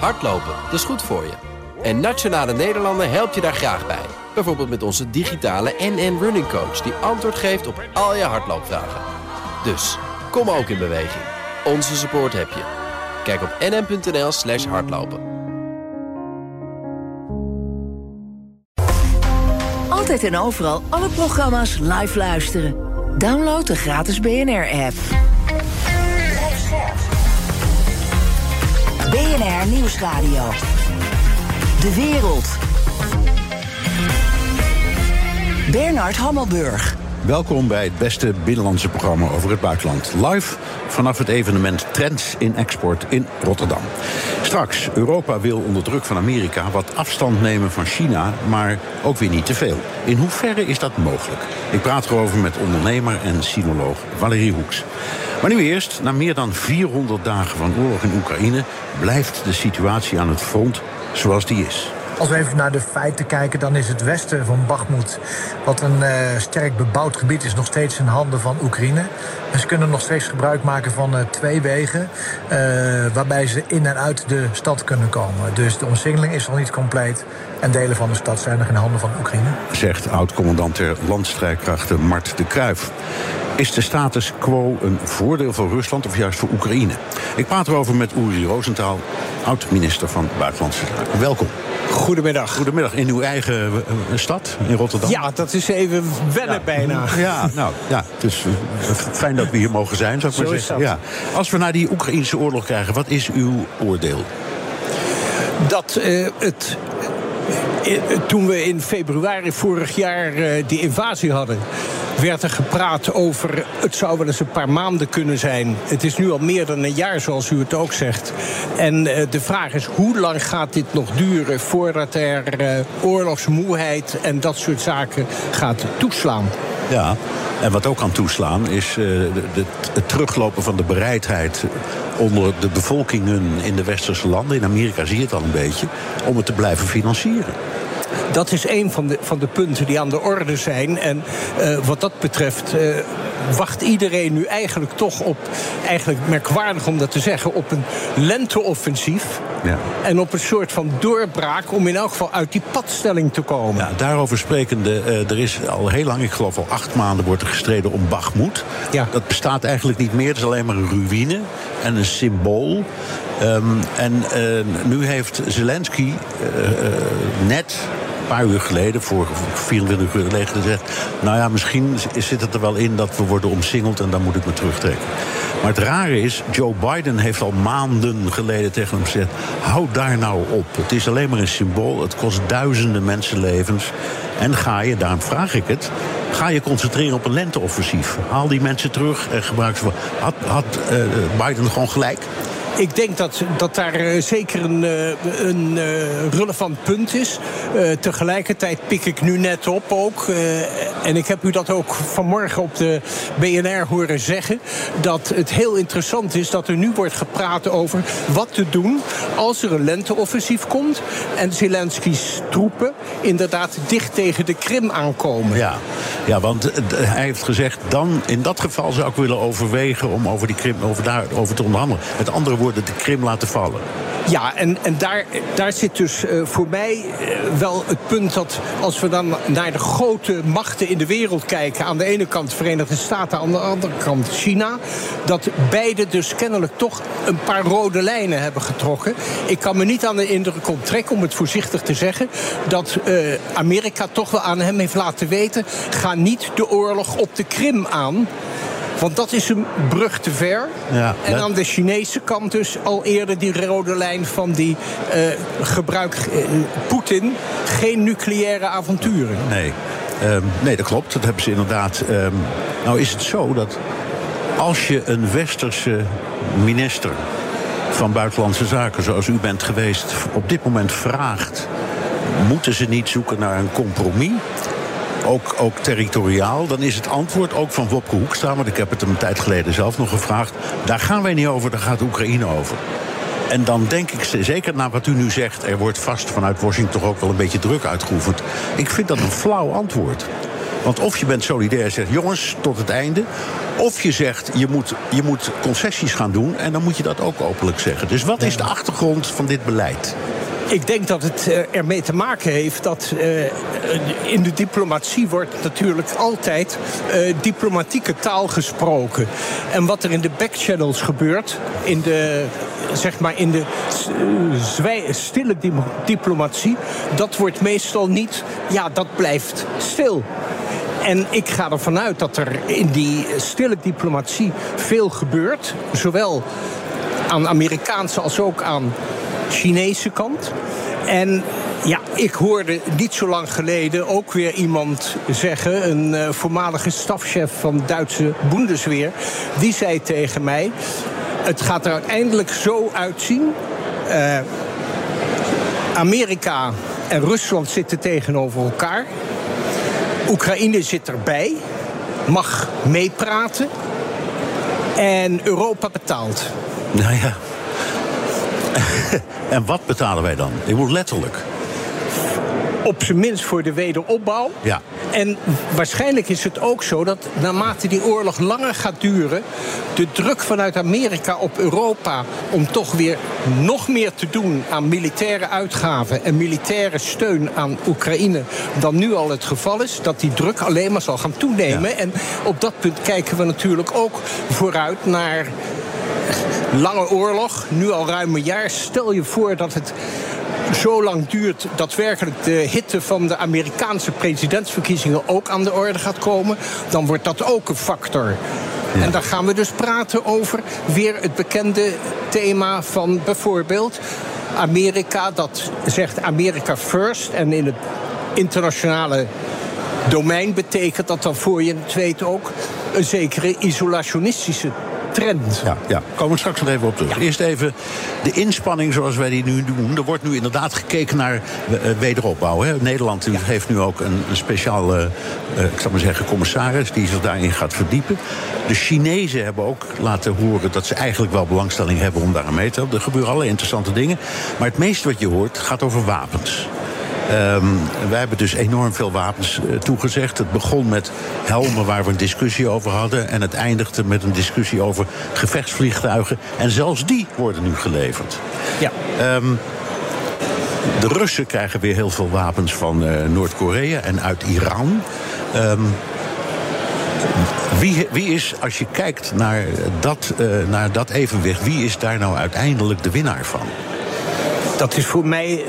Hardlopen, dat is goed voor je. En Nationale Nederlanden helpt je daar graag bij. Bijvoorbeeld met onze digitale NN Running Coach... die antwoord geeft op al je hardloopvragen. Dus, kom ook in beweging. Onze support heb je. Kijk op nn.nl slash hardlopen. Altijd en overal alle programma's live luisteren. Download de gratis BNR-app. BNR Nieuwsradio. De wereld. Bernard Hammelburg. Welkom bij het beste binnenlandse programma over het buitenland. Live vanaf het evenement Trends in Export in Rotterdam. Straks, Europa wil onder druk van Amerika wat afstand nemen van China, maar ook weer niet te veel. In hoeverre is dat mogelijk? Ik praat erover met ondernemer en sinoloog Valerie Hoeks. Maar nu eerst, na meer dan 400 dagen van oorlog in Oekraïne, blijft de situatie aan het front zoals die is. Als we even naar de feiten kijken, dan is het westen van Bakhmut, wat een uh, sterk bebouwd gebied is, nog steeds in handen van Oekraïne. En ze kunnen nog steeds gebruik maken van uh, twee wegen, uh, waarbij ze in en uit de stad kunnen komen. Dus de omsingeling is nog niet compleet. En delen van de stad zijn nog in handen van Oekraïne. Zegt oud-commandant der landstrijdkrachten Mart de Kruif. Is de status quo een voordeel voor Rusland of juist voor Oekraïne? Ik praat erover met Uri Rosenthal, oud-minister van Buitenlandse Zaken. Welkom. Goedemiddag. Goedemiddag. In uw eigen uh, stad, in Rotterdam? Ja, dat is even wennen ja. bijna. Ja, nou, ja, het is uh, fijn dat we hier mogen zijn, zou ik Zo maar is zeggen. Ja. Als we naar die Oekraïnse oorlog krijgen, wat is uw oordeel? Dat uh, het toen we in februari vorig jaar die invasie hadden, werd er gepraat over het zou wel eens een paar maanden kunnen zijn. Het is nu al meer dan een jaar, zoals u het ook zegt. En uh, de vraag is, hoe lang gaat dit nog duren voordat er uh, oorlogsmoeheid en dat soort zaken gaat toeslaan? Ja, en wat ook kan toeslaan is de, de, het teruglopen van de bereidheid onder de bevolkingen in de westerse landen. In Amerika zie je het al een beetje, om het te blijven financieren. Dat is een van de, van de punten die aan de orde zijn. En uh, wat dat betreft uh, wacht iedereen nu eigenlijk toch op, eigenlijk merkwaardig om dat te zeggen, op een lenteoffensief. Ja. En op een soort van doorbraak om in elk geval uit die padstelling te komen. Ja, daarover sprekende, uh, er is al heel lang, ik geloof al acht maanden, wordt er gestreden om Bakhmut. Ja. Dat bestaat eigenlijk niet meer, het is alleen maar een ruïne en een symbool. Um, en nu heeft Zelensky net paar uur geleden, voor 24 uur geleden, gezegd... nou ja, misschien zit het er wel in dat we worden omsingeld en dan moet ik me terugtrekken. Maar het rare is, Joe Biden heeft al maanden geleden tegen hem gezegd... hou daar nou op. Het is alleen maar een symbool. Het kost duizenden mensenlevens. En ga je, daarom vraag ik het... ga je concentreren op een lenteoffensief. Haal die mensen terug en gebruik ze... Had, had uh, Biden gewoon gelijk? Ik denk dat, dat daar uh, zeker een, uh, een uh, relevant punt is. tegelijkertijd pik ik nu net op ook. en ik heb u dat ook vanmorgen op de BNR horen zeggen. Dat het heel interessant is dat er nu wordt gepraat over wat te doen als er een lenteoffensief komt. En Zelensky's troepen inderdaad dicht tegen de Krim aankomen. Ja, ja want hij heeft gezegd, dan in dat geval zou ik willen overwegen om over die Krim over daarover te onderhandelen. Met andere de Krim laten vallen. Ja, en, en daar, daar zit dus uh, voor mij uh, wel het punt dat als we dan naar de grote machten in de wereld kijken, aan de ene kant de Verenigde Staten, aan de andere kant China, dat beide dus kennelijk toch een paar rode lijnen hebben getrokken. Ik kan me niet aan de indruk onttrekken, om het voorzichtig te zeggen, dat uh, Amerika toch wel aan hem heeft laten weten: ga niet de oorlog op de Krim aan. Want dat is een brug te ver. Ja, en aan de Chinese kant dus al eerder die rode lijn van die uh, gebruik uh, Poetin geen nucleaire avonturen. Nee. Um, nee, dat klopt. Dat hebben ze inderdaad. Um, nou is het zo dat als je een westerse minister van Buitenlandse Zaken, zoals u bent geweest, op dit moment vraagt: moeten ze niet zoeken naar een compromis? Ook, ook territoriaal, dan is het antwoord ook van Wopke Hoekstra... want ik heb het hem een tijd geleden zelf nog gevraagd... daar gaan wij niet over, daar gaat Oekraïne over. En dan denk ik, zeker na wat u nu zegt... er wordt vast vanuit Washington toch ook wel een beetje druk uitgeoefend. Ik vind dat een flauw antwoord. Want of je bent solidair en zegt, jongens, tot het einde. Of je zegt, je moet, je moet concessies gaan doen. En dan moet je dat ook openlijk zeggen. Dus wat is de achtergrond van dit beleid? Ik denk dat het uh, ermee te maken heeft dat uh, in de diplomatie wordt natuurlijk altijd uh, diplomatieke taal gesproken. En wat er in de backchannels gebeurt, in de, zeg maar in de stille diplomatie, dat wordt meestal niet, ja, dat blijft stil. En ik ga ervan uit dat er in die stille diplomatie veel gebeurt. Zowel aan Amerikaanse als ook aan Chinese kant. En ja, ik hoorde niet zo lang geleden ook weer iemand zeggen, een uh, voormalige stafchef van Duitse Bundesweer, die zei tegen mij: Het gaat er uiteindelijk zo uitzien. Uh, Amerika en Rusland zitten tegenover elkaar. Oekraïne zit erbij, mag meepraten. En Europa betaalt. Nou ja. En wat betalen wij dan? Ik moet letterlijk. Op zijn minst voor de wederopbouw. Ja. En waarschijnlijk is het ook zo dat naarmate die oorlog langer gaat duren, de druk vanuit Amerika op Europa om toch weer nog meer te doen aan militaire uitgaven en militaire steun aan Oekraïne dan nu al het geval is, dat die druk alleen maar zal gaan toenemen. Ja. En op dat punt kijken we natuurlijk ook vooruit naar lange oorlog, nu al ruim een jaar. Stel je voor dat het zo lang duurt dat werkelijk de hitte van de Amerikaanse presidentsverkiezingen ook aan de orde gaat komen, dan wordt dat ook een factor. Ja. En dan gaan we dus praten over weer het bekende thema van bijvoorbeeld Amerika, dat zegt Amerika first. En in het internationale domein betekent dat dan voor je het weet ook een zekere isolationistische trend. Ja, ja. komen we straks nog even op terug. Ja. Eerst even de inspanning zoals wij die nu doen. Er wordt nu inderdaad gekeken naar uh, wederopbouw. Hè. Nederland ja. heeft nu ook een, een speciale, uh, ik zal maar zeggen, commissaris die zich daarin gaat verdiepen. De Chinezen hebben ook laten horen dat ze eigenlijk wel belangstelling hebben om daar aan mee te helpen. Er gebeuren allerlei interessante dingen. Maar het meeste wat je hoort gaat over wapens. Um, wij hebben dus enorm veel wapens uh, toegezegd. Het begon met helmen waar we een discussie over hadden. En het eindigde met een discussie over gevechtsvliegtuigen. En zelfs die worden nu geleverd. Ja. Um, de Russen krijgen weer heel veel wapens van uh, Noord-Korea en uit Iran. Um, wie, wie, is, als je kijkt naar dat, uh, naar dat evenwicht, wie is daar nou uiteindelijk de winnaar van? Dat is voor mij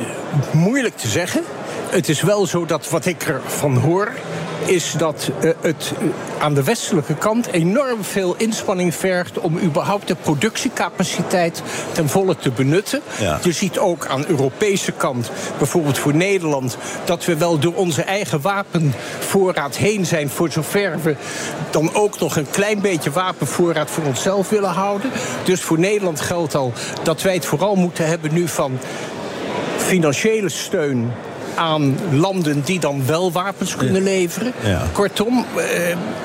moeilijk te zeggen. Het is wel zo dat wat ik ervan hoor is dat uh, het uh, aan de westelijke kant enorm veel inspanning vergt om überhaupt de productiecapaciteit ten volle te benutten. Ja. Je ziet ook aan de Europese kant, bijvoorbeeld voor Nederland, dat we wel door onze eigen wapenvoorraad heen zijn, voor zover we dan ook nog een klein beetje wapenvoorraad voor onszelf willen houden. Dus voor Nederland geldt al dat wij het vooral moeten hebben nu van financiële steun aan landen die dan wel wapens kunnen leveren. Ja. Kortom, uh,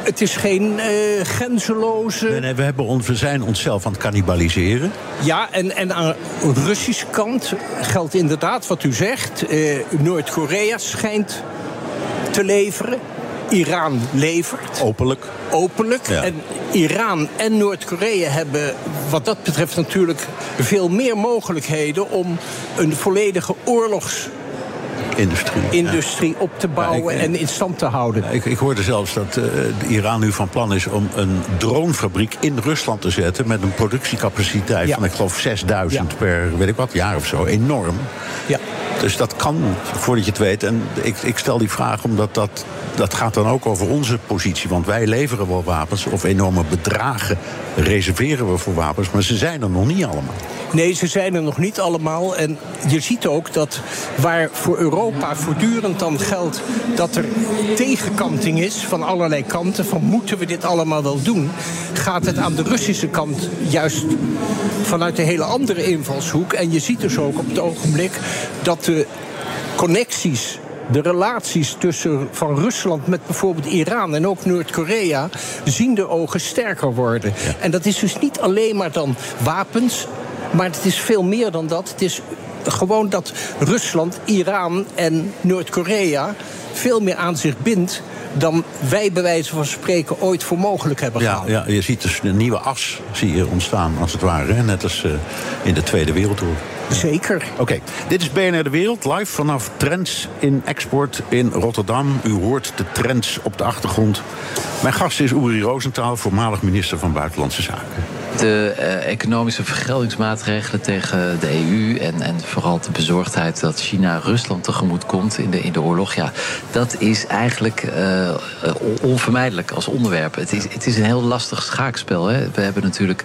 het is geen uh, grenzeloze. Nee, nee, we, hebben on, we zijn onszelf aan het cannibaliseren. Ja, en, en aan de Russische kant geldt inderdaad wat u zegt. Uh, Noord-Korea schijnt te leveren. Iran levert. Openlijk. Openlijk. Ja. En Iran en Noord-Korea hebben wat dat betreft natuurlijk veel meer mogelijkheden om een volledige oorlogs industrie, industrie op te bouwen ja, ik, en in stand te houden. Ik, ik hoorde zelfs dat uh, Iran nu van plan is om een dronefabriek in Rusland te zetten met een productiecapaciteit ja. van ik geloof 6000 per weet ik wat jaar of zo. Enorm. Ja. Dus dat kan, voordat je het weet. En ik, ik stel die vraag omdat dat, dat gaat dan ook over onze positie. Want wij leveren wel wapens of enorme bedragen reserveren we voor wapens. Maar ze zijn er nog niet allemaal. Nee, ze zijn er nog niet allemaal. En je ziet ook dat waar voor Europa voortdurend dan geldt dat er tegenkanting is van allerlei kanten. Van moeten we dit allemaal wel doen? Gaat het aan de Russische kant juist vanuit een hele andere invalshoek. En je ziet dus ook op het ogenblik dat de connecties de relaties tussen van Rusland met bijvoorbeeld Iran en ook Noord-Korea zien de ogen sterker worden. Ja. En dat is dus niet alleen maar dan wapens, maar het is veel meer dan dat. Het is gewoon dat Rusland, Iran en Noord-Korea veel meer aan zich bindt dan wij bij wijze van spreken ooit voor mogelijk hebben Ja, gehouden. ja, je ziet dus een nieuwe as zie je ontstaan, als het ware. Net als eh, in de Tweede Wereldoorlog. Zeker. Oké, dit is BNR De Wereld, live vanaf Trends in Export in Rotterdam. U hoort de trends op de achtergrond. Mijn gast is Uri Rosenthal, voormalig minister van Buitenlandse Zaken. De eh, economische vergeldingsmaatregelen tegen de EU en, en vooral de bezorgdheid dat China Rusland tegemoet komt in de, in de oorlog, ja, dat is eigenlijk eh, eh, on- onvermijdelijk als onderwerp. Het is, het is een heel lastig schaakspel. Hè. We hebben natuurlijk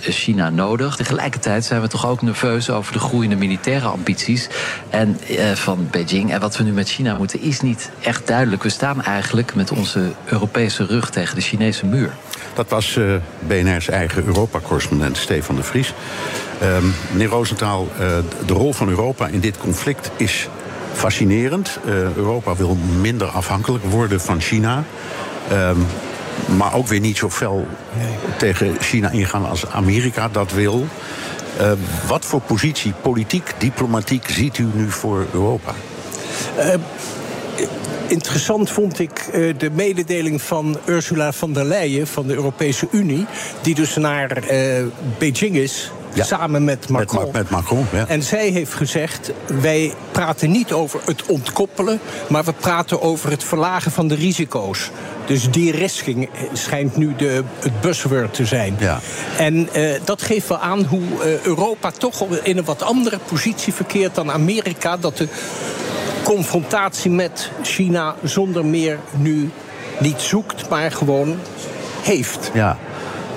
China nodig. Tegelijkertijd zijn we toch ook nerveus over de groeiende militaire ambities en, van Beijing. En wat we nu met China moeten is niet echt duidelijk. We staan eigenlijk met onze Europese rug tegen de Chinese muur. Dat was eh, BNR's eigen Europa-correspondent Stefan de Vries. Ehm, meneer Rosenthal, eh, de rol van Europa in dit conflict is fascinerend. Eh, Europa wil minder afhankelijk worden van China. Ehm, maar ook weer niet zo fel tegen China ingaan als Amerika dat wil. Eh, wat voor positie, politiek, diplomatiek, ziet u nu voor Europa? Interessant vond ik eh, de mededeling van Ursula von der Leyen van de Europese Unie, die dus naar eh, Beijing is. Ja. Samen met Macron. Met, met Macron, ja. En zij heeft gezegd: wij praten niet over het ontkoppelen, maar we praten over het verlagen van de risico's. Dus de-risking schijnt nu de, het buzzword te zijn. Ja. En eh, dat geeft wel aan hoe eh, Europa toch in een wat andere positie verkeert dan Amerika. Dat de confrontatie met China zonder meer nu niet zoekt, maar gewoon heeft. Ja.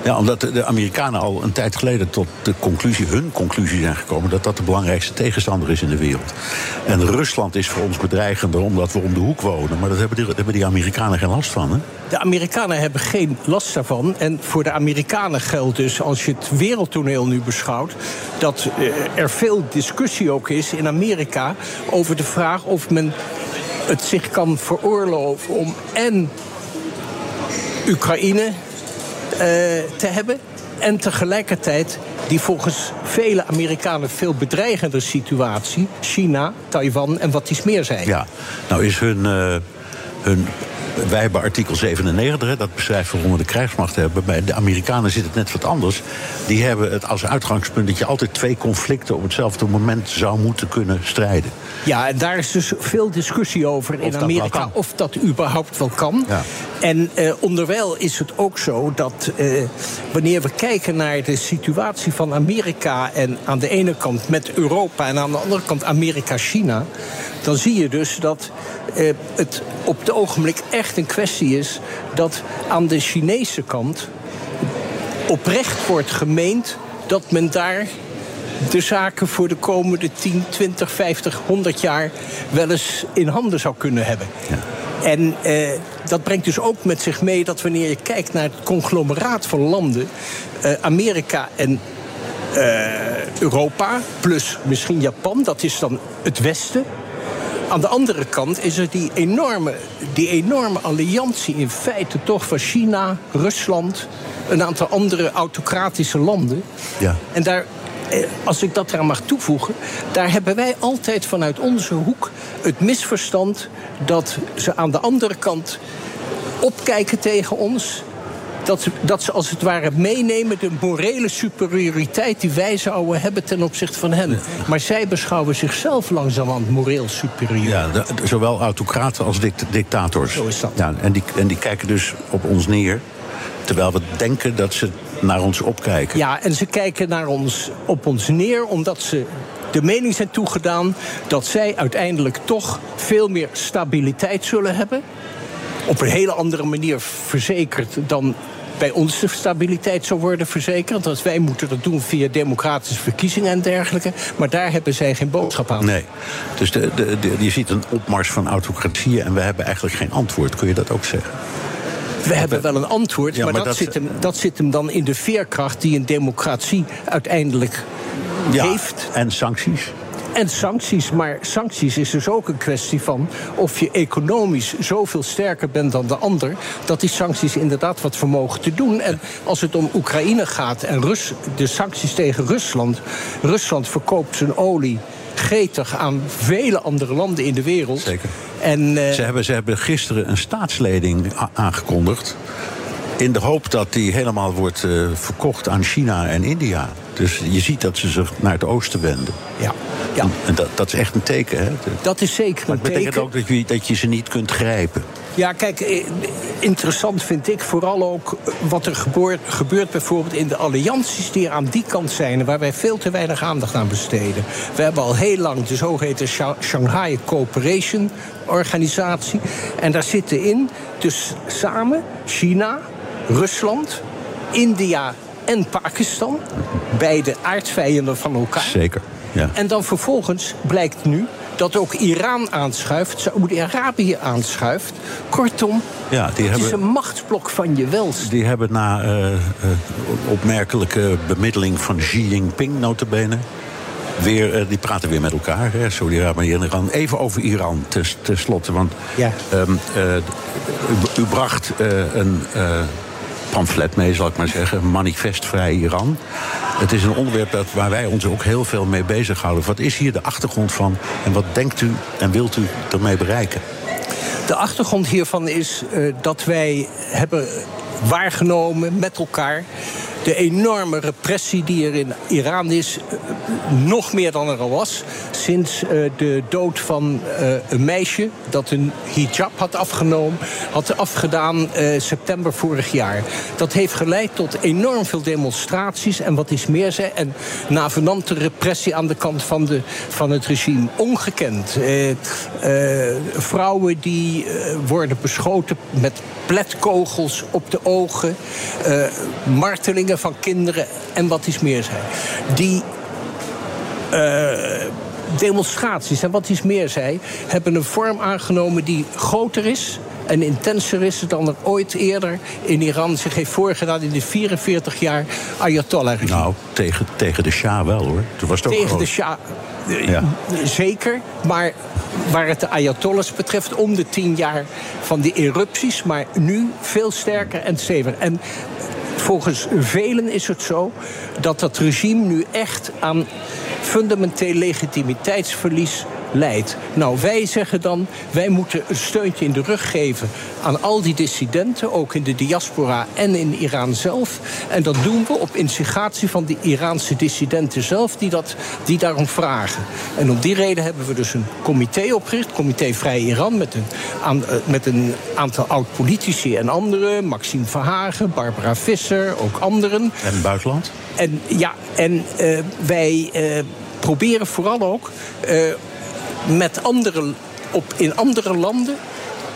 Ja, omdat de- Amerikanen al een tijd geleden tot de conclusie, hun conclusie zijn gekomen dat dat de belangrijkste tegenstander is in de wereld. En Rusland is voor ons bedreigender omdat we om de hoek wonen. Maar dat hebben die, hebben die Amerikanen geen last van. Hè? De Amerikanen hebben geen last daarvan. En voor de Amerikanen geldt dus, als je het wereldtoneel nu beschouwt, dat eh, er veel discussie ook is in Amerika over de vraag of men het zich kan veroorloven om en Oekraïne te hebben. En tegelijkertijd die volgens vele Amerikanen veel bedreigende situatie, China, Taiwan en wat iets meer zijn. Ja, nou is hun, eh, hun wij hebben artikel 97, hè, dat beschrijft waarom we de krijgsmacht hebben. Bij de Amerikanen zit het net wat anders. Die hebben het als uitgangspunt dat je altijd twee conflicten op hetzelfde moment zou moeten kunnen strijden. Ja, en daar is dus veel discussie over in Amerika of dat überhaupt wel kan. Ja. En eh, onderwijl is het ook zo dat eh, wanneer we kijken naar de situatie van Amerika en aan de ene kant met Europa en aan de andere kant Amerika-China, dan zie je dus dat eh, het op het ogenblik echt een kwestie is dat aan de Chinese kant oprecht wordt gemeend dat men daar de zaken voor de komende 10, 20, 50, 100 jaar wel eens in handen zou kunnen hebben. En eh, dat brengt dus ook met zich mee dat wanneer je kijkt naar het conglomeraat van landen, eh, Amerika en eh, Europa, plus misschien Japan, dat is dan het Westen. Aan de andere kant is er die enorme, die enorme alliantie in feite toch van China, Rusland, een aantal andere autocratische landen. Ja. En daar, eh, als ik dat eraan mag toevoegen, daar hebben wij altijd vanuit onze hoek het misverstand dat ze aan de andere kant opkijken tegen ons. Dat ze, dat ze als het ware meenemen de morele superioriteit die wij zouden hebben ten opzichte van hen. Maar zij beschouwen zichzelf langzamerhand moreel superieur. Ja, de- zowel autocraten als dict- dictators. Zo is dat. Ja, en, die, en die kijken dus op ons neer. Terwijl we denken dat ze naar ons opkijken. Ja, en ze kijken naar ons, op ons neer omdat ze de mening zijn toegedaan dat zij uiteindelijk toch veel meer stabiliteit zullen hebben. Op een hele andere manier verzekerd dan bij ons de stabiliteit zou worden verzekerd. Want wij moeten dat doen via democratische verkiezingen en dergelijke. Maar daar hebben zij geen boodschap aan. Nee. Dus de, de, de- je ziet een opmars van autocratieën en we hebben eigenlijk geen antwoord. Kun je dat ook zeggen? We hebben wel een antwoord, Ja, maar, maar dat, dat- zit hem, dat zit hem dan in de veerkracht die een democratie uiteindelijk heeft. En sancties? En sancties, maar sancties is dus ook een kwestie van of je economisch zoveel sterker bent dan de ander, dat die sancties inderdaad wat vermogen te doen. En als het om Oekraïne gaat en Rus, de sancties tegen Rusland, Rusland verkoopt zijn olie gretig aan vele andere landen in de wereld. Zeker. En, ze, hebben, ze hebben gisteren een staatsleding aangekondigd. In de hoop dat die helemaal wordt verkocht aan China en India. Dus je ziet dat ze zich naar het oosten wenden. Ja. ja. En dat, dat is echt een teken, hè? Dat is zeker maar een teken. betekent ook dat je, dat je ze niet kunt grijpen. Ja, kijk, eh, interessant vind ik vooral ook wat er gebeurt, gebeurt bijvoorbeeld in de allianties die er aan die kant zijn, waar wij veel te weinig aandacht aan besteden. We hebben al heel lang de zogeheten Shanghai Cooperation Organisatie. En daar zitten in dus samen China, Rusland, India en Pakistan. Beide aardvijanden van elkaar. Zeker. Ja. En dan vervolgens blijkt nu dat ook Iran aanschuift, Saoedi-Arabië aanschuift. Kortom, ja, die het is een machtsblok van je welst. Die hebben na uh, uh, opmerkelijke bemiddeling van Xi Jinping, notabene... Weer, uh, die praten weer met elkaar, Saudi-Arabië en Iran. Even over Iran, tenslotte. Want ja. um, u, u, bracht een pamflet mee, zal ik maar zeggen. Manifestvrij Iran. Het is een onderwerp dat, waar wij ons ook heel veel mee bezighouden. Wat is hier de achtergrond van en wat denkt u en wilt u ermee bereiken? De achtergrond hiervan is uh, dat wij hebben waargenomen met elkaar de enorme repressie die er in Iran is, eh, nog meer dan er al was. Sinds uh, de dood van uh, een meisje dat een hijab had afgenomen, had afgedaan september vorig jaar. Dat heeft geleid tot enorm veel demonstraties en wat is meer zei, en navenante repressie aan de kant van, de, van het regime. Ongekend. vrouwen die worden beschoten met pletkogels op de ogen, martelingen van kinderen en wat is meer zij. Die uh, demonstraties en wat is meer zij, hebben een vorm aangenomen die groter is en intenser is dan er ooit eerder in Iran zich heeft voorgedaan in de 44 jaar Ayatollah-regime. Nou, tegen, tegen de Shah wel hoor. Toen was het ook tegen de Shah. Eh, ja. Zeker, maar waar het de Ayatollahs betreft, om de tien jaar van die erupties, maar nu veel sterker en steviger. En volgens velen is het zo dat dat regime nu echt aan fundamenteel legitimiteitsverlies leidt. Nou, wij zeggen dan, wij moeten een steuntje in de rug geven aan al die dissidenten, ook in de diaspora en in Iran zelf. En dat doen we op instigatie van de Iraanse dissidenten zelf, die, dat, die daarom vragen. En om die reden hebben we dus een comité opgericht, Comité Vrij Iran, met een, aan, eh, met een aantal oud-politici en anderen, Maxime Verhagen, Barbara Visser, ook anderen. En buitenland? En ja, en uh, wij uh, proberen vooral ook uh, met andere, op, in andere landen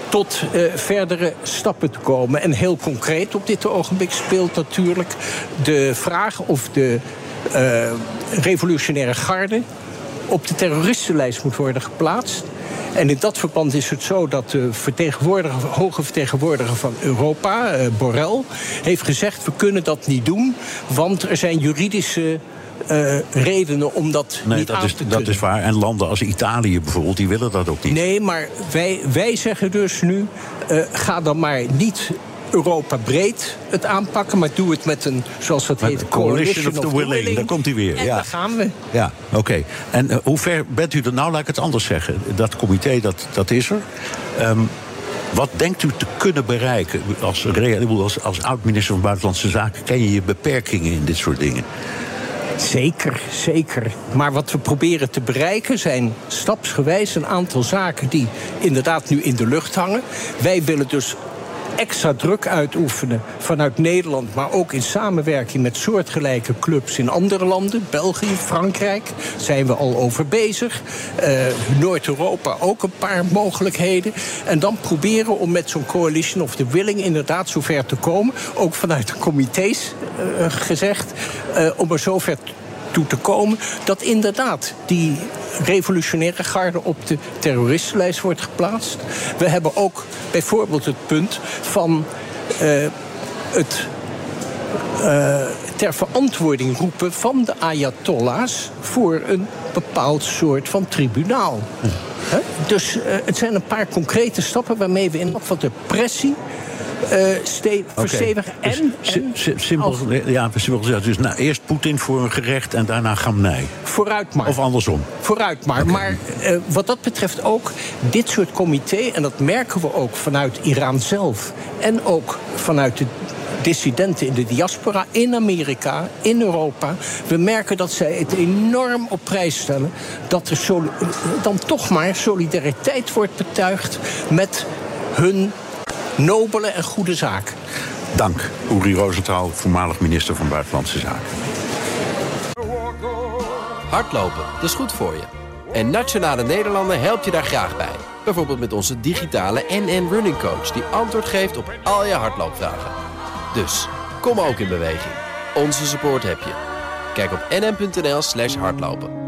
tot uh, verdere stappen te komen. En heel concreet op dit ogenblik speelt natuurlijk de vraag of de uh, revolutionaire garde op de terroristenlijst moet worden geplaatst. En in dat verband is het zo dat de vertegenwoordiger, hoge vertegenwoordiger van Europa, uh, Borrell, heeft gezegd: we kunnen dat niet doen, want er zijn juridische uh, redenen om dat nee, niet dat aan is, te kunnen. Dat is waar. En landen als Italië bijvoorbeeld, die willen dat ook niet. Nee, maar wij, wij zeggen dus nu... Uh, ga dan maar niet Europa breed het aanpakken, maar doe het met een, zoals dat met heet, coalition, of, the willing. willing. Daar komt hij weer. En ja. daar gaan we. Ja, oké. Okay. En uh, hoe ver bent u er nou? Laat ik het anders zeggen. Dat comité, dat, dat is er. Um, wat denkt u te kunnen bereiken? Als, als, als oud-minister van Buitenlandse Zaken ken je je beperkingen in dit soort dingen. Zeker, zeker. Maar wat we proberen te bereiken zijn stapsgewijs een aantal zaken die inderdaad nu in de lucht hangen. Wij willen dus extra druk uitoefenen vanuit Nederland, maar ook in samenwerking met soortgelijke clubs in andere landen. België, Frankrijk zijn we al over bezig. Uh, Noord-Europa ook een paar mogelijkheden. En dan proberen om met zo'n coalition of the willing inderdaad zover te komen. Ook vanuit de comité's uh, gezegd. Uh, om er zover toe te komen dat inderdaad die revolutionaire garde op de terroristenlijst wordt geplaatst. We hebben ook bijvoorbeeld het punt van uh, het uh, ter verantwoording roepen van de Ayatollahs voor een bepaald soort van tribunaal. He? Dus uh, het zijn een paar concrete stappen waarmee we in wat de pressie uh, ste verstevigen. Dus en, simpel, ja, simpel gezegd. Dus nou, eerst Poetin voor een gerecht en daarna Gamnij. Vooruit maar. Of andersom. Vooruit maar. Maar uh, wat dat betreft ook, dit soort comité... en dat merken we ook vanuit Iran zelf... en ook vanuit de dissidenten in de diaspora, in Amerika, in Europa. We merken dat zij het enorm op prijs stellen dat er dan toch maar solidariteit wordt betuigd met hun nobele en goede zaak. Dank, Uri Rosenthal, voormalig minister van Buitenlandse Zaken. Hardlopen, dat is goed voor je. En Nationale Nederlanden helpt je daar graag bij. Bijvoorbeeld met onze digitale NN Running Coach... die antwoord geeft op al je hardloopvragen. Dus, kom ook in beweging. Onze support heb je. Kijk op nn.nl slash hardlopen.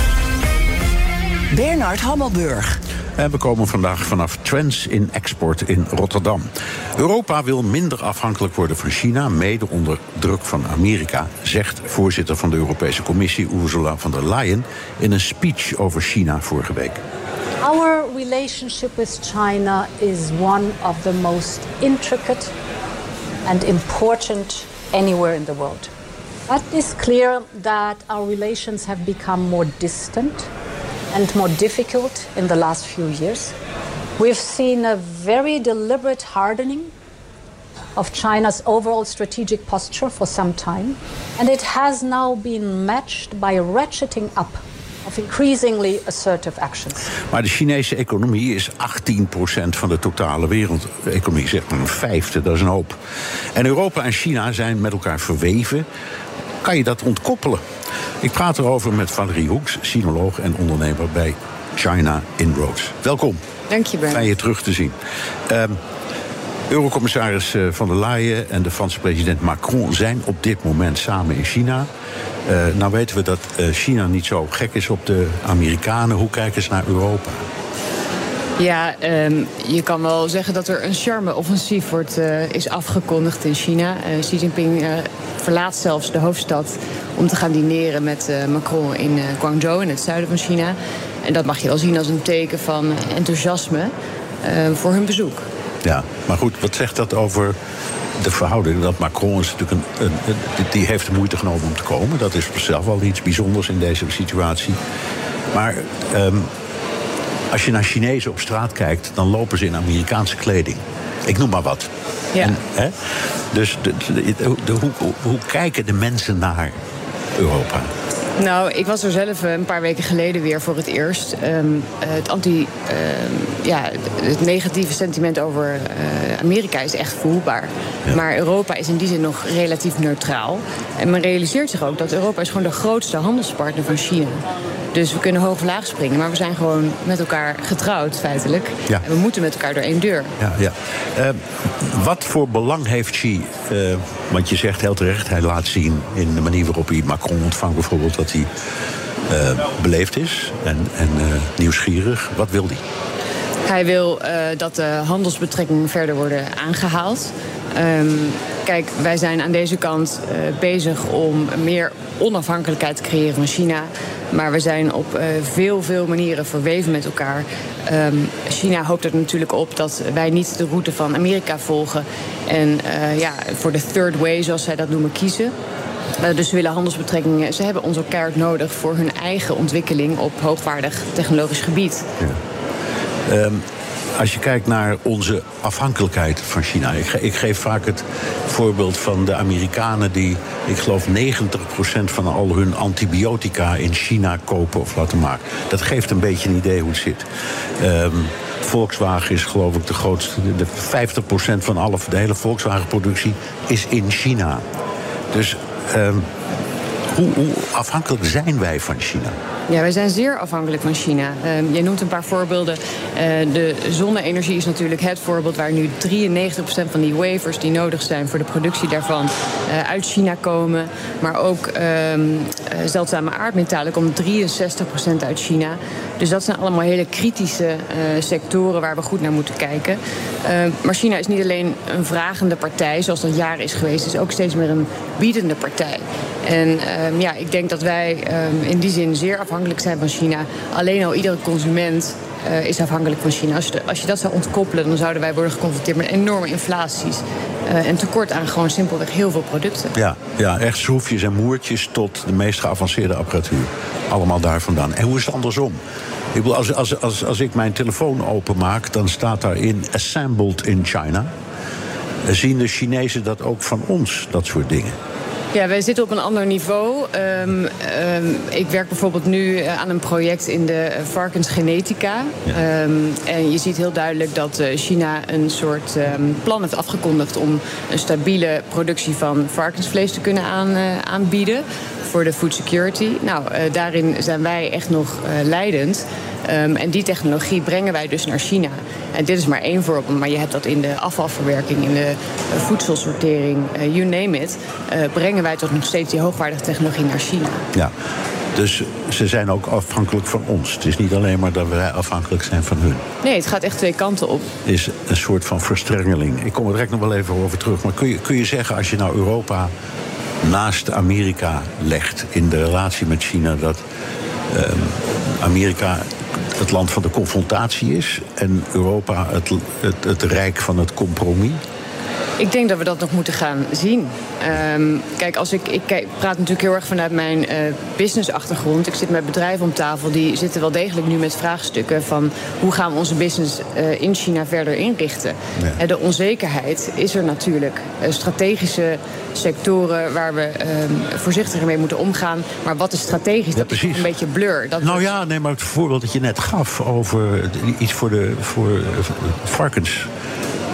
Bernard Hammelburg. En we komen vandaag vanaf Trends in Export in Rotterdam. Europa wil minder afhankelijk worden van China, mede onder druk van Amerika, zegt voorzitter van de Europese Commissie Ursula von der Leyen in een speech over China vorige week. Our relationship with China is one of the most intricate and important anywhere in the world. But it's clear that our relations have become more distant and more difficult in the last few years. We've seen a very deliberate hardening of China's overall strategic posture for some time, and it has now been matched by ratcheting up of increasingly assertive actions. Maar de Chinese economie is 18% van de totale wereldeconomie, zeg maar een vijfde, dat is een hoop. En Europa en China zijn met elkaar verweven. Kan je dat ontkoppelen? Ik praat erover met Valerie Hoeks, sinoloog en ondernemer bij China Inroads. Welkom. Dank je, Fijn je terug te zien. Um, Eurocommissaris eh, van der Leyen en de Franse president Macron zijn op dit moment samen in China. Uh, nou weten we dat uh, China niet zo gek is op de Amerikanen. Hoe kijken ze naar Europa? Ja, um, je kan wel zeggen dat er een charme-offensief wordt, uh, is afgekondigd in China. Xi Jinping verlaat zelfs de hoofdstad om te gaan dineren met Macron in Guangzhou, in het zuiden van China. En dat mag je wel zien als een teken van enthousiasme voor hun bezoek. Ja, maar goed, wat zegt dat over de verhouding? Dat Macron is natuurlijk een, een, die heeft de moeite genomen om te komen. Dat is zelf wel iets bijzonders in deze situatie. Maar um, als je naar Chinezen op straat kijkt, dan lopen ze in Amerikaanse kleding. Ik noem maar wat. Ja. En, hè? Dus de, de, de, hoe, hoe kijken de mensen naar Europa? Nou, ik was er zelf een paar weken geleden weer voor het eerst. Um, het, anti, um, ja, het negatieve sentiment over uh, Amerika is echt voelbaar. Ja. Maar Europa is in die zin nog relatief neutraal. En men realiseert zich ook dat Europa is gewoon de grootste handelspartner van China. Dus we kunnen hoog of laag springen, maar we zijn gewoon met elkaar getrouwd, feitelijk. Ja. En we moeten met elkaar door één deur. Ja, ja. Uh, wat voor belang heeft Xi? Uh, want je zegt heel terecht, hij laat zien in de manier waarop hij Macron ontvangt, bijvoorbeeld, dat hij uh, beleefd is en, en nieuwsgierig. Wat wil hij? Hij wil dat de handelsbetrekkingen verder worden aangehaald. Um, kijk, wij zijn aan deze kant uh, bezig om meer onafhankelijkheid te creëren van China. Maar we zijn op uh, veel, veel manieren verweven met elkaar. Um, China hoopt er natuurlijk op dat wij niet de route van Amerika volgen. En uh, ja, voor de third way, zoals zij dat noemen, kiezen. Dus ze willen handelsbetrekkingen. Ze hebben ons elkaar nodig voor hun eigen ontwikkeling op hoogwaardig technologisch gebied. Ja. Um, als je kijkt naar onze afhankelijkheid van China. Ik, geef vaak het voorbeeld van de Amerikanen die, ik geloof, 90% van al hun antibiotica in China kopen of laten maken. Dat geeft een beetje een idee hoe het zit. Um, Volkswagen is geloof ik de grootste. De 50% van alle, de hele Volkswagen-productie is in China. Dus hoe, hoe, afhankelijk zijn wij van China? Ja, wij zijn zeer afhankelijk van China. Uh, jij noemt een paar voorbeelden. Uh, de zonne-energie is natuurlijk het voorbeeld waar nu 93% van die wafers die nodig zijn voor de productie daarvan uh, uit China komen. Maar ook ehm, zeldzame aardmetalen komen 63% uit China. Dus dat zijn allemaal hele kritische sectoren waar we goed naar moeten kijken. maar China is niet alleen een vragende partij, zoals dat jaren is geweest, het is ook steeds meer een biedende partij. En ehm, ja, ik denk dat wij ehm, in die zin zeer afhankelijk zijn van China. Alleen al iedere consument uh, is afhankelijk van China. Als je, als je, dat zou ontkoppelen, dan zouden wij worden geconfronteerd met enorme inflaties. Uh, en tekort aan gewoon simpelweg heel veel producten. Ja, ja, echt schroefjes en moertjes tot de meest geavanceerde apparatuur. Allemaal daar vandaan. En hoe is het andersom? Ik bedoel, als, als, als, als ik mijn telefoon openmaak, dan staat daarin assembled in China. Zien de Chinezen dat ook van ons, dat soort dingen? Ja, wij zitten op een ander niveau. Um, um, ik werk bijvoorbeeld nu eh, aan een project in de eh, varkensgenetica. Ja. Um, en je ziet heel duidelijk dat uh, China een soort plan heeft afgekondigd om een stabiele productie van varkensvlees te kunnen aan, uh, aanbieden voor de food security. Nou, uh, daarin zijn wij echt nog leidend. Um, en die technologie brengen wij dus naar China. En dit is maar één voorbeeld, maar je hebt dat in de afvalverwerking, in de voedselsortering, uh, you name it. Brengen wij toch nog steeds die hoogwaardige technologie naar China. Ja. Dus ze zijn ook afhankelijk van ons. Het is niet alleen maar dat wij afhankelijk zijn van hun. Nee, het gaat echt twee kanten op. Het is een soort van verstrengeling. Ik kom er direct nog wel even over terug. Maar kun je, kun je zeggen, als je nou Europa naast Amerika legt in de relatie met China, dat um, Amerika het land van de confrontatie is en Europa het, het, het rijk van het compromis? Ik denk dat we dat nog moeten gaan zien. Um, kijk, als ik, ik kijk, praat natuurlijk heel erg vanuit mijn uh, businessachtergrond. Ik zit met bedrijven om tafel die zitten wel degelijk nu met vraagstukken van hoe gaan we onze business uh, in China verder inrichten. Ja. Uh, de onzekerheid is er natuurlijk. strategische sectoren waar we um, voorzichtiger mee moeten omgaan. Maar wat is strategisch? Ja, dat is een beetje blur. Dat nou ja, nee, maar het voorbeeld dat je net gaf over iets voor de voor varkens.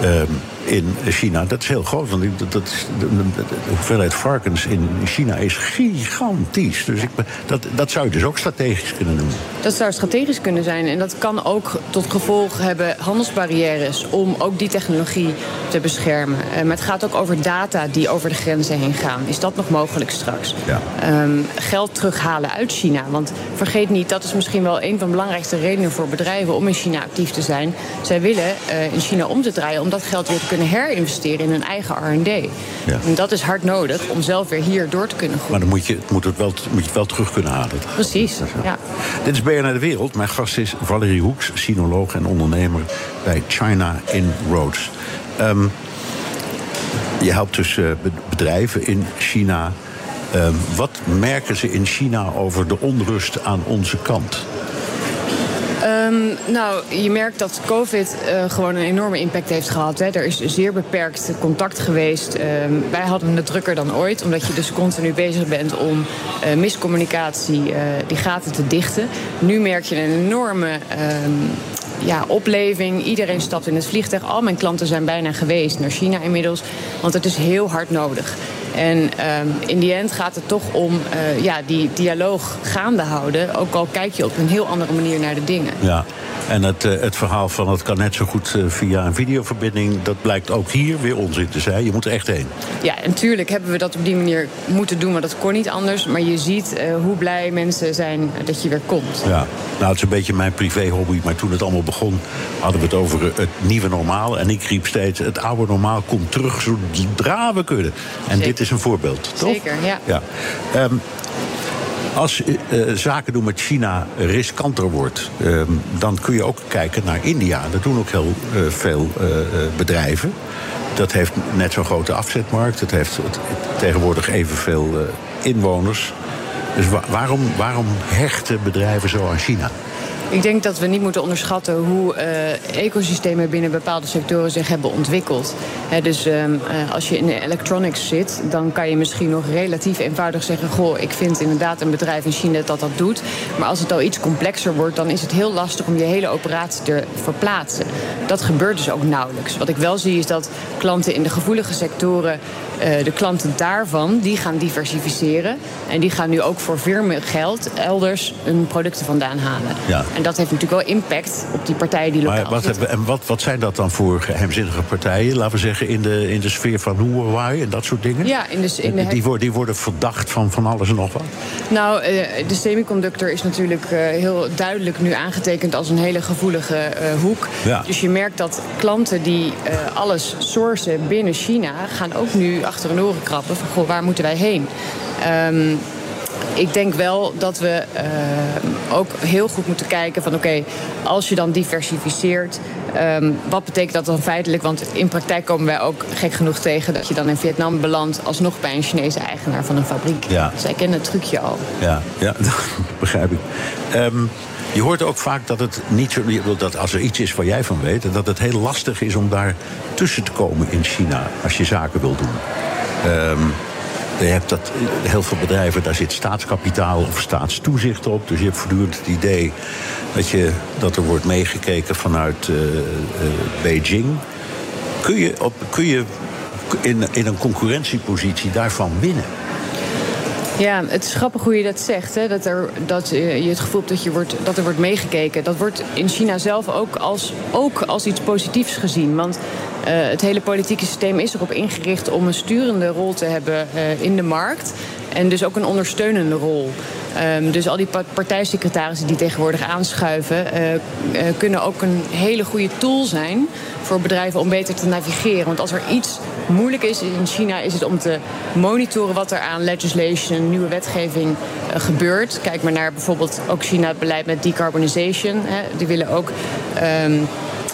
Um, in China. Dat is heel groot, want dat, dat, de, de, hoeveelheid varkens in China is gigantisch. Dus ik, dat, dat zou je dus ook strategisch kunnen noemen. Dat zou strategisch kunnen zijn. En dat kan ook tot gevolg hebben handelsbarrières om ook die technologie te beschermen. Maar het gaat ook over data die over de grenzen heen gaan. Is dat nog mogelijk straks? Ja. Um, geld terughalen uit China. Want vergeet niet, dat is misschien wel een van de belangrijkste redenen voor bedrijven om in China actief te zijn. Zij willen uh, in China om te draaien om dat geld weer te kunnen herinvesteren in hun eigen RD. Ja. En dat is hard nodig om zelf weer hier door te kunnen groeien. Maar dan moet je, moet het, wel, moet je het wel terug kunnen halen. Precies. Ja. Dit is BNR de Wereld. Mijn gast is Valerie Hoeks, sinoloog en ondernemer bij China in Roads. Um, je helpt dus uh, bedrijven in China. Um, wat merken ze in China over de onrust aan onze kant? Um, nou, je merkt dat COVID uh, gewoon een enorme impact heeft gehad. Hè. Er is zeer beperkt contact geweest. Um, wij hadden het drukker dan ooit, omdat je dus continu bezig bent om uh, miscommunicatie, uh, die gaten te dichten. Nu merk je een enorme um, ja, opleving. Iedereen stapt in het vliegtuig. Al mijn klanten zijn bijna geweest naar China inmiddels. Want het is heel hard nodig. En um, in die end gaat het toch om uh, ja, die dialoog gaande houden. Ook al kijk je op een heel andere manier naar de dingen. Ja, en het, uh, het verhaal van het kan net zo goed uh, via een videoverbinding... dat blijkt ook hier weer onzin te zijn. Je moet er echt heen. Ja, natuurlijk hebben we dat op die manier moeten doen... maar dat kon niet anders. Maar je ziet hoe blij mensen zijn dat je weer komt. Ja, nou, het is een beetje mijn privé-hobby. Maar toen het allemaal begon, hadden we het over het nieuwe normaal. En ik riep steeds, het oude normaal komt terug zodra we kunnen. En Zeker. dit is is een voorbeeld, toch? Zeker, ja. ja. Um, als uh, zaken doen met China riskanter wordt, uh, dan kun je ook kijken naar India. Dat doen ook heel uh, veel uh, bedrijven. Dat heeft net zo'n grote afzetmarkt. Het heeft tegenwoordig evenveel inwoners. Dus wa waarom, waarom hechten bedrijven zo aan China? Ik denk dat we niet moeten onderschatten hoe uh, ecosystemen binnen bepaalde sectoren zich hebben ontwikkeld. Dus um, uh, als je in de electronics zit, dan kan je misschien nog relatief eenvoudig zeggen: Goh, ik vind inderdaad een bedrijf in China dat dat doet. Maar als het al iets complexer wordt, dan is het heel lastig om je hele operatie te verplaatsen. Dat gebeurt dus ook nauwelijks. Wat ik wel zie is dat klanten in de gevoelige sectoren eh, de klanten daarvan, die gaan diversificeren. En die gaan nu ook voor veel meer geld elders hun producten vandaan halen. Ja. En dat heeft natuurlijk wel impact op die partijen die lokaal Maar wat, zitten. en wat, wat zijn dat dan voor geheimzinnige partijen? Laten we zeggen in de, in de sfeer van Huawei en dat soort dingen? Ja, in de, in de die, worden, die worden verdacht van van alles en nog wat. Nou, eh, de semiconductor is natuurlijk eh, heel duidelijk nu aangetekend als een hele gevoelige eh, hoek. Ja. Dus je merkt dat klanten die eh, alles sourcen binnen China gaan ook nu achter hun oren krabben van goh, waar moeten wij heen? Ehm, ik denk wel dat we eh, ook heel goed moeten kijken van oké, als je dan diversificeert, ehm, wat betekent dat dan feitelijk? Want in praktijk komen wij ook gek genoeg tegen dat je dan in Vietnam belandt alsnog bij een Chinese eigenaar van een fabriek. Ja. Zij kennen het trucje al. Ja, ja begrijp ik. Ehm, je hoort ook vaak dat het niet zo. dat als er iets is waar jij van weet, dat het heel lastig is om daar tussen te komen in China als je zaken wil doen. Ehm, je hebt dat, heel veel bedrijven, daar zit staatskapitaal of staatstoezicht op. Dus je hebt voortdurend het idee dat, je, dat er wordt meegekeken vanuit eh, eh, Beijing. Kun je, op, kun je in, in een concurrentiepositie daarvan winnen? Ja, het is grappig hoe je dat zegt. Hè? Dat, er, dat eh, je het gevoel hebt dat, je wordt, dat er wordt meegekeken. Dat wordt in China zelf ook als, ook als iets positiefs gezien. Want eh, het hele politieke systeem is erop ingericht om een sturende rol te hebben eh, in de markt. En dus ook een ondersteunende rol. Ehm, dus al die pa- partijsecretarissen die tegenwoordig aanschuiven, eh, eh, kunnen ook een hele goede tool zijn voor bedrijven om beter te navigeren. Want als er iets moeilijk is in China, is het om te monitoren wat er aan legislation, nieuwe wetgeving eh, gebeurt. Kijk maar naar bijvoorbeeld ook China het beleid met decarbonization. Hè. Die willen ook. ehm,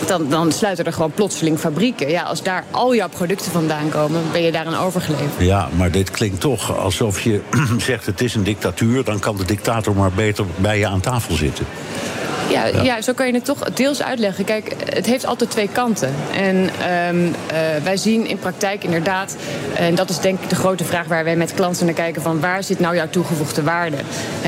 dan, dan sluiten er gewoon plotseling fabrieken. Ja, als daar al jouw producten vandaan komen, ben je daaraan overgeleverd. Ja, maar dit klinkt toch alsof je zegt het is een dictatuur... dan kan de dictator maar beter bij je aan tafel zitten. Ja, ja. zo kan je het toch deels uitleggen. Kijk, het heeft altijd twee kanten. En ehm, eh, wij zien in praktijk inderdaad, en dat is denk ik de grote vraag waar wij met klanten naar kijken, van waar zit nou jouw toegevoegde waarde?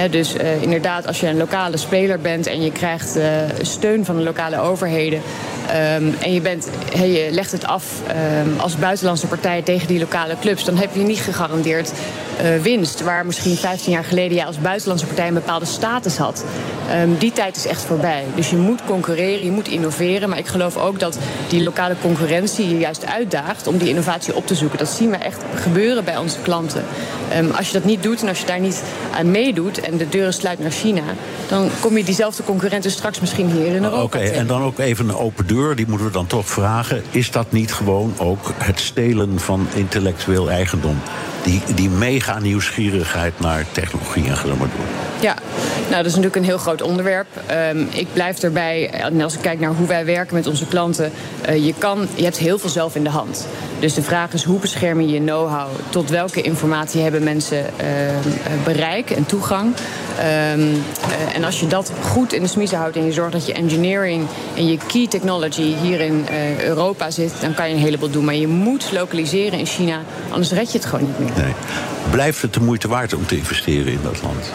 Dus eh, inderdaad, als je een lokale speler bent en je krijgt eh, steun van de lokale overheden. Ehm, en je, bent, hey, je legt het af ehm, als buitenlandse partij tegen die lokale clubs, dan heb je niet gegarandeerd eh, winst. Waar misschien 15 jaar geleden jij als buitenlandse partij een bepaalde status had. Ehm, die tijd is echt voorbij. Dus je moet concurreren, je moet innoveren. Maar ik geloof ook dat die lokale concurrentie je juist uitdaagt om die innovatie op te zoeken. Dat zien we echt gebeuren bij onze klanten. Als je dat niet doet en als je daar niet aan meedoet en de deuren sluit naar China, dan kom je diezelfde concurrenten straks misschien hier in Europa. Oké, en dan ook even een open deur, die moeten we dan toch vragen. Is dat niet gewoon ook het stelen van intellectueel eigendom? Die, die mega nieuwsgierigheid naar technologie en ga maar. Ja, nou dat is natuurlijk een heel groot onderwerp. Ehm, ik blijf erbij, en als ik kijk naar hoe wij werken met onze klanten, eh, je, kan, je hebt heel veel zelf in de hand. Dus de vraag is hoe bescherm je je know-how? Tot welke informatie hebben mensen ehm, eh, bereik en toegang? Ehm, eh, en als je dat goed in de smiezen houdt en je zorgt dat je engineering en je key technology hier in eh, Europa zit, dan kan je een heleboel doen. Maar je moet lokaliseren in China, anders red je het gewoon niet meer. Nee. Blijft het de moeite waard om te investeren in dat land?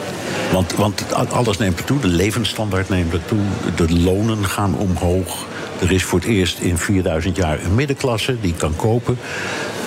Want, want alles neemt toe, de levensstandaard neemt er toe, de lonen gaan omhoog. Er is voor het eerst in 4000 jaar een middenklasse die kan kopen.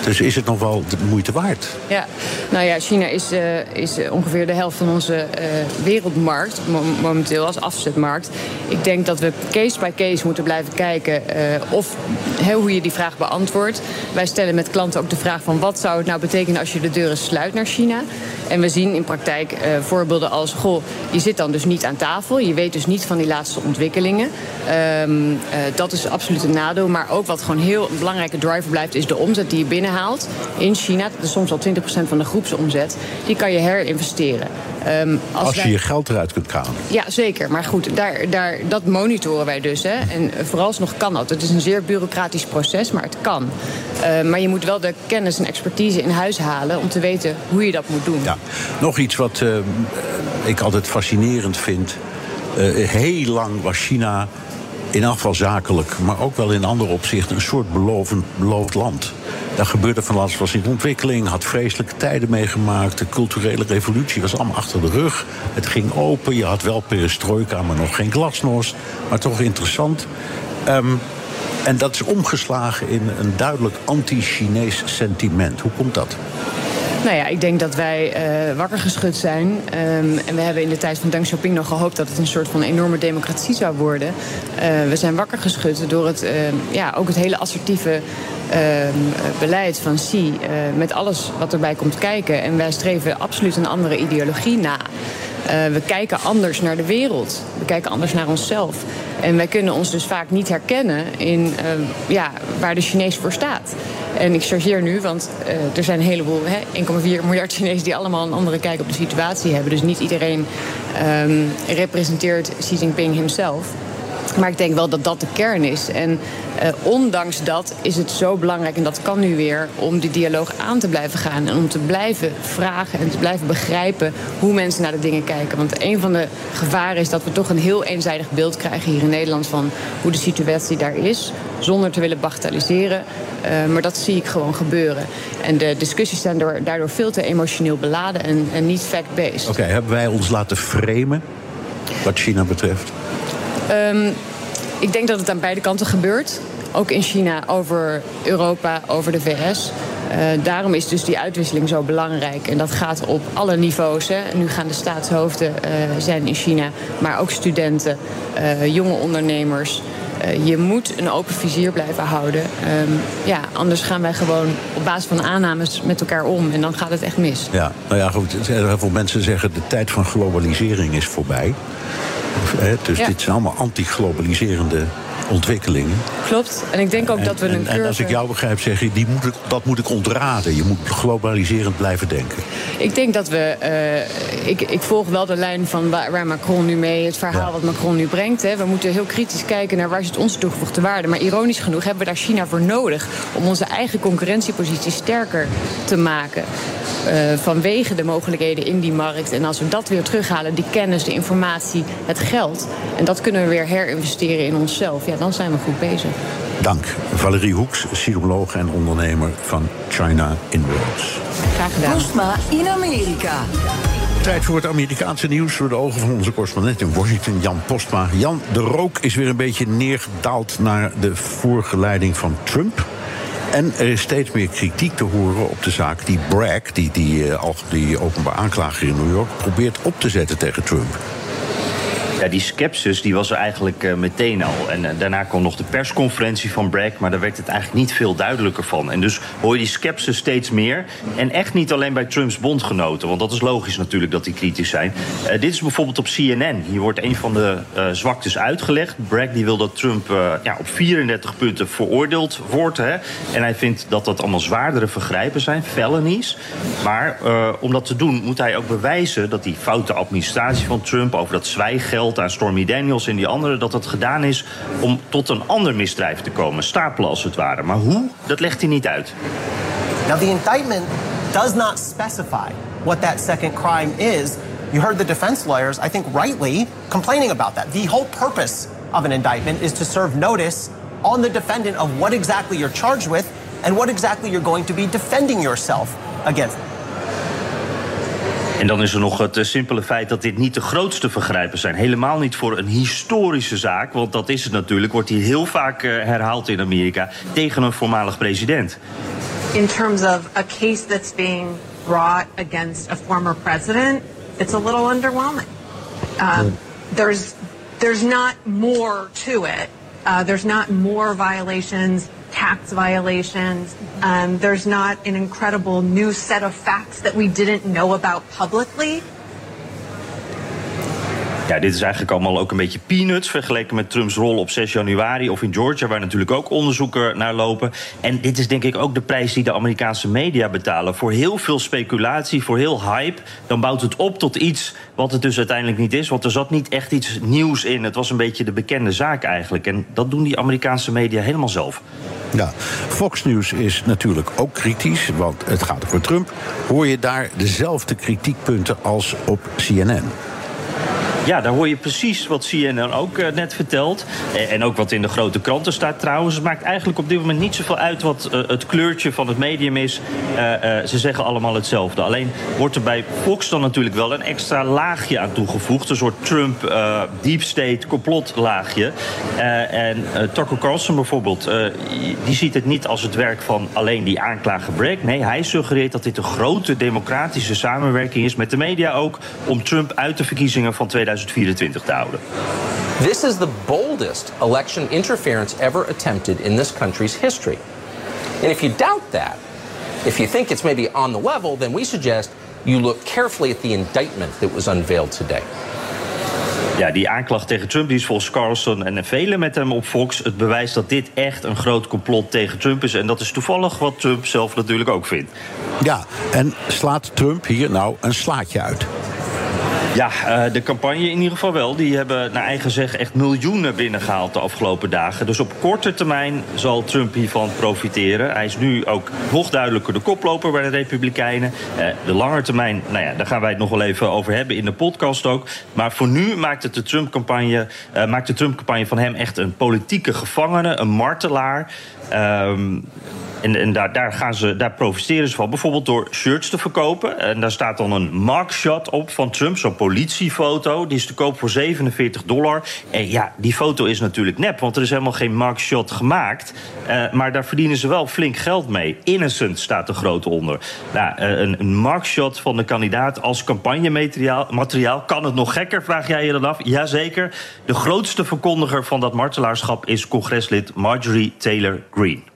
Dus is het nog wel de moeite waard? Ja, nou ja, China is, eh, is eh, ongeveer de helft van onze eh, wereldmarkt mo- momenteel als afzetmarkt. Ik denk dat we case by case moeten blijven kijken of hè, hoe je die vraag beantwoordt. Wij stellen met klanten ook de vraag van wat zou het nou betekenen als je de deuren sluit naar China. En we zien in praktijk voorbeelden als, goh, je zit dan dus niet aan tafel. Je weet dus niet van die laatste ontwikkelingen. Ehm, eh, dat is absoluut een nadeel. Maar ook wat gewoon heel een belangrijke driver blijft, is de omzet die je binnenhaalt in China. Dat is soms al 20% van de groepsomzet. Die kan je herinvesteren. Ehm, Als, je je geld eruit kunt halen. ja, zeker. Maar goed, daar, daar, dat monitoren wij dus. Hè. En vooralsnog kan dat. Het is een zeer bureaucratisch proces, maar het kan. Eh, maar je moet wel de kennis en expertise in huis halen... om te weten hoe je dat moet doen. Ja. Nog iets wat eh, ik altijd fascinerend vind. Eh, heel lang was China, in geval zakelijk, maar ook wel in andere opzichten, een soort belovend, beloofd land. Daar gebeurde van alles, was in ontwikkeling, had vreselijke tijden meegemaakt. De culturele revolutie was allemaal achter de rug. Het ging open, je had wel perestroika, maar nog geen glasnost. Maar toch interessant. Ehm, En dat is omgeslagen in een duidelijk anti-Chinees sentiment. Hoe komt dat? Nou ja, ik denk dat wij uh, wakker geschud zijn. Um, en we hebben in de tijd van Deng Xiaoping nog gehoopt dat het een soort van enorme democratie zou worden. Uh, we zijn wakker geschud door het, uh, ja, ook het hele assertieve beleid van Xi. met alles wat erbij komt kijken. En wij streven absoluut een andere ideologie na. we kijken anders naar de wereld. We kijken anders naar onszelf. En wij kunnen ons dus vaak niet herkennen in ja, waar de Chinees voor staat. En ik chargeer nu, want er zijn een heleboel, 1,4 miljard Chinezen die allemaal een andere kijk op de situatie hebben. Dus niet iedereen um, representeert Xi Jinping himself. Maar ik denk wel dat dat de kern is. En uh, ondanks dat is het zo belangrijk, en dat kan nu weer, om die dialoog aan te blijven gaan. En om te blijven vragen en te blijven begrijpen hoe mensen naar de dingen kijken. Want een van de gevaren is dat we toch een heel eenzijdig beeld krijgen hier in Nederland van hoe de situatie daar is. Zonder te willen bagatelliseren. Uh, maar dat zie ik gewoon gebeuren. En de discussies zijn door, daardoor veel te emotioneel beladen en, en niet fact-based. Oké, hebben wij ons laten framen wat China betreft? Um, ik denk dat het aan beide kanten gebeurt. Ook in China over Europa, over de VS. Uh, daarom is dus die uitwisseling zo belangrijk. En dat gaat op alle niveaus. Hè. Nu gaan de staatshoofden uh, zijn in China, maar ook studenten, uh, jonge ondernemers. je moet een open vizier blijven houden. Um, ja, anders gaan wij gewoon op basis van aannames met elkaar om. En dan gaat het echt mis. Ja, nou ja, goed. Heel veel mensen zeggen de tijd van globalisering is voorbij. Dus ja. dit zijn allemaal anti-globaliserende ontwikkelingen. Klopt. En ik denk ook en, dat we een en, curve... en als ik jou begrijp, zeg je, die moet ik, dat moet ik ontraden. Je moet globaliserend blijven denken. Ik denk dat we... Uh, ik, ik volg wel de lijn van waar, Macron nu mee... het verhaal ja. wat Macron nu brengt. Hè. We moeten heel kritisch kijken naar waar zit onze toegevoegde waarde. Maar ironisch genoeg hebben we daar China voor nodig... om onze eigen concurrentiepositie sterker te maken. Uh, vanwege de mogelijkheden in die markt. En als we dat weer terughalen, die kennis, de informatie, het geld... en dat kunnen we weer herinvesteren in onszelf... Ja, dan zijn we goed bezig. Dank. Valerie Hoeks, psycholoog en ondernemer van China Inroads. Graag gedaan. Postma in Amerika. Tijd voor het Amerikaanse nieuws door de ogen van onze correspondent in Washington, Jan Postma. Jan, de rook is weer een beetje neergedaald naar de vorige leiding van Trump. En er is steeds meer kritiek te horen op de zaak die Bragg, die, die, uh, die openbaar aanklager in New York, probeert op te zetten tegen Trump. Ja, die skepsis die was er eigenlijk uh, meteen al. En uh, daarna kwam nog de persconferentie van Bragg, maar daar werd het eigenlijk niet veel duidelijker van. En dus hoor je die skepsis steeds meer. En echt niet alleen bij Trumps bondgenoten, want dat is logisch natuurlijk dat die kritisch zijn. Uh, dit is bijvoorbeeld op CNN. Hier wordt een van de zwaktes uitgelegd. Bragg die wil dat Trump ja, op 34 punten veroordeeld wordt. Hè. En hij vindt dat dat allemaal zwaardere vergrijpen zijn, felonies. Maar om dat te doen moet hij ook bewijzen dat die foute administratie van Trump over dat zwijggeld aan Stormy Daniels en die anderen, dat dat gedaan is om tot een ander misdrijf te komen. Stapelen het ware. Maar hoe, dat legt hij niet uit. Now, the indictment does not specify what that second crime is. You heard the defense lawyers, I think rightly, complaining about that. The whole purpose of an indictment is to serve notice on the defendant of what exactly you're charged with and what exactly you're going to be defending yourself against. En dan is er nog het uh, simpele feit dat dit niet de grootste vergrijpen zijn. Helemaal niet voor een historische zaak, want dat is het natuurlijk. Wordt hier heel vaak uh, herhaald in Amerika tegen een voormalig president. In terms of a case that's being brought against a former president, it's a little underwhelming. Um, there's there's not more to it. Uh, there's not more violations tax violations. Um, there's not an incredible new set of facts that we didn't know about publicly. Ja, dit is eigenlijk allemaal ook een beetje peanuts vergeleken met Trumps rol op 6 januari of in Georgia, waar natuurlijk ook onderzoeken naar lopen. En dit is denk ik ook de prijs die de Amerikaanse media betalen. Voor heel veel speculatie, voor heel hype, dan bouwt het op tot iets wat het dus uiteindelijk niet is. Want er zat niet echt iets nieuws in. Het was een beetje de bekende zaak eigenlijk. En dat doen die Amerikaanse media helemaal zelf. Ja, Fox News is natuurlijk ook kritisch, want het gaat over Trump. Hoor je daar dezelfde kritiekpunten als op CNN? Ja, daar hoor je precies wat CNN ook uh, net vertelt. En, en, ook wat in de grote kranten staat trouwens. Het maakt eigenlijk op dit moment niet zoveel uit wat uh, het kleurtje van het medium is. Uh, ze zeggen allemaal hetzelfde. Alleen wordt er bij Fox dan natuurlijk wel een extra laagje aan toegevoegd. Een soort Trump deep state complotlaagje. en Tucker Carlson bijvoorbeeld, die ziet het niet als het werk van alleen die aanklager Bragg. Nee, hij suggereert dat dit een grote democratische samenwerking is met de media ook om Trump uit de verkiezingen van 2024 te houden. This is the boldest election interference ever attempted in this country's history. And if you doubt that, if you think it's maybe on the level, then we suggest you look carefully at the indictment that was unveiled today. Ja, die aanklacht tegen Trump die is volgens Carlson en velen met hem op Fox het bewijs dat dit echt een groot complot tegen Trump is. En dat is toevallig wat Trump zelf natuurlijk ook vindt. Ja, en slaat Trump hier nou een slaatje uit? Ja, uh, de campagne in ieder geval wel. Die hebben naar eigen zeggen echt miljoenen binnengehaald de afgelopen dagen. Dus op korte termijn zal Trump hiervan profiteren. Hij is nu ook nog duidelijker de koploper bij de Republikeinen. Uh, de lange termijn, nou ja, daar gaan wij het nog wel even over hebben in de podcast ook. Maar voor nu maakt het de Trump-campagne uh, maakt de Trump-campagne van hem echt een politieke gevangene, een martelaar. Um, en, en daar, gaan ze, daar profiteren ze van. Bijvoorbeeld door shirts te verkopen. En daar staat dan een mugshot op van Trump, zo'n politiefoto. Die is te koop voor 47 dollar. En ja, die foto is natuurlijk nep, want er is helemaal geen mugshot gemaakt. Uh, maar daar verdienen ze wel flink geld mee. Innocent staat er groot onder. Nou, uh, een, een mugshot van de kandidaat als campagnemateriaal materiaal. kan het nog gekker, vraag jij je dan af? Jazeker. De grootste verkondiger van dat martelaarschap is congreslid Marjorie Taylor Greene.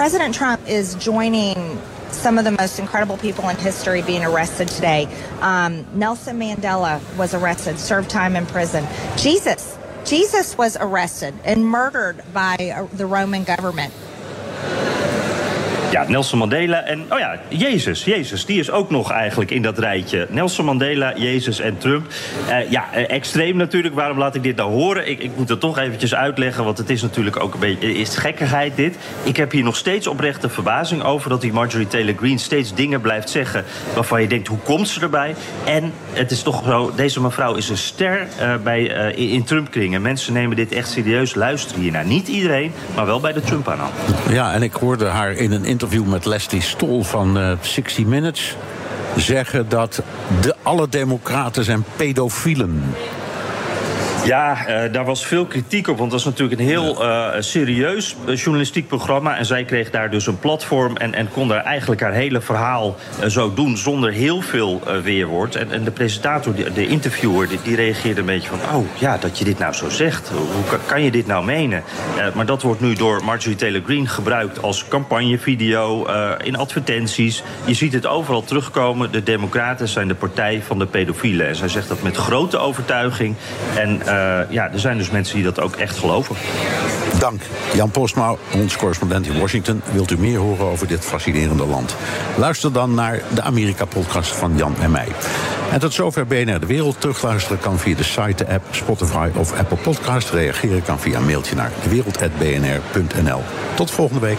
President Trump is joining some of the most incredible people in history being arrested today. Um, Nelson Mandela was arrested, served time in prison. Jesus, Jesus was arrested and murdered by uh, the Roman government. Ja, Nelson Mandela en, oh ja, Jezus. Jezus, die is ook nog eigenlijk in dat rijtje. Nelson Mandela, Jezus en Trump. Uh, ja, uh, extreem natuurlijk. Waarom laat ik dit nou horen? Ik, ik moet het toch eventjes uitleggen, want het is natuurlijk ook een beetje... is gekkigheid dit. Ik heb hier nog steeds oprechte verbazing over... dat die Marjorie Taylor Greene steeds dingen blijft zeggen... waarvan je denkt, hoe komt ze erbij? En het is toch zo, deze mevrouw is een ster uh, bij, in Trump-kringen. Mensen nemen dit echt serieus, luisteren hiernaar. Niet iedereen, maar wel bij de Trump-aanhang. Ja, en ik hoorde haar in een interview met Leslie Stol van uh, 60 Minutes zeggen dat de, alle democraten zijn pedofielen. Ja, uh, daar was veel kritiek op. Want dat is natuurlijk een heel uh, serieus journalistiek programma. En zij kreeg daar dus een platform. En, en kon daar eigenlijk haar hele verhaal uh, zo doen. zonder heel veel weerwoord. En, en de presentator, de, de interviewer, die, die, reageerde een beetje van. Oh ja, dat je dit nou zo zegt. Hoe kan, kan je dit nou menen? maar dat wordt nu door Marjorie Taylor Greene gebruikt als campagnevideo. in advertenties. Je ziet het overal terugkomen. De Democraten zijn de partij van de pedofielen. En zij zegt dat met grote overtuiging. En ja, er zijn dus mensen die dat ook echt geloven. Dank. Jan Postma, ons correspondent in Washington. Wilt u meer horen over dit fascinerende land? Luister dan naar de Amerika-podcast van Jan en mij. En tot zover BNR De Wereld. Terugluisteren kan via de site, de app, Spotify of Apple Podcast. Reageren kan via mailtje naar dewereld.bnr.nl. Tot volgende week.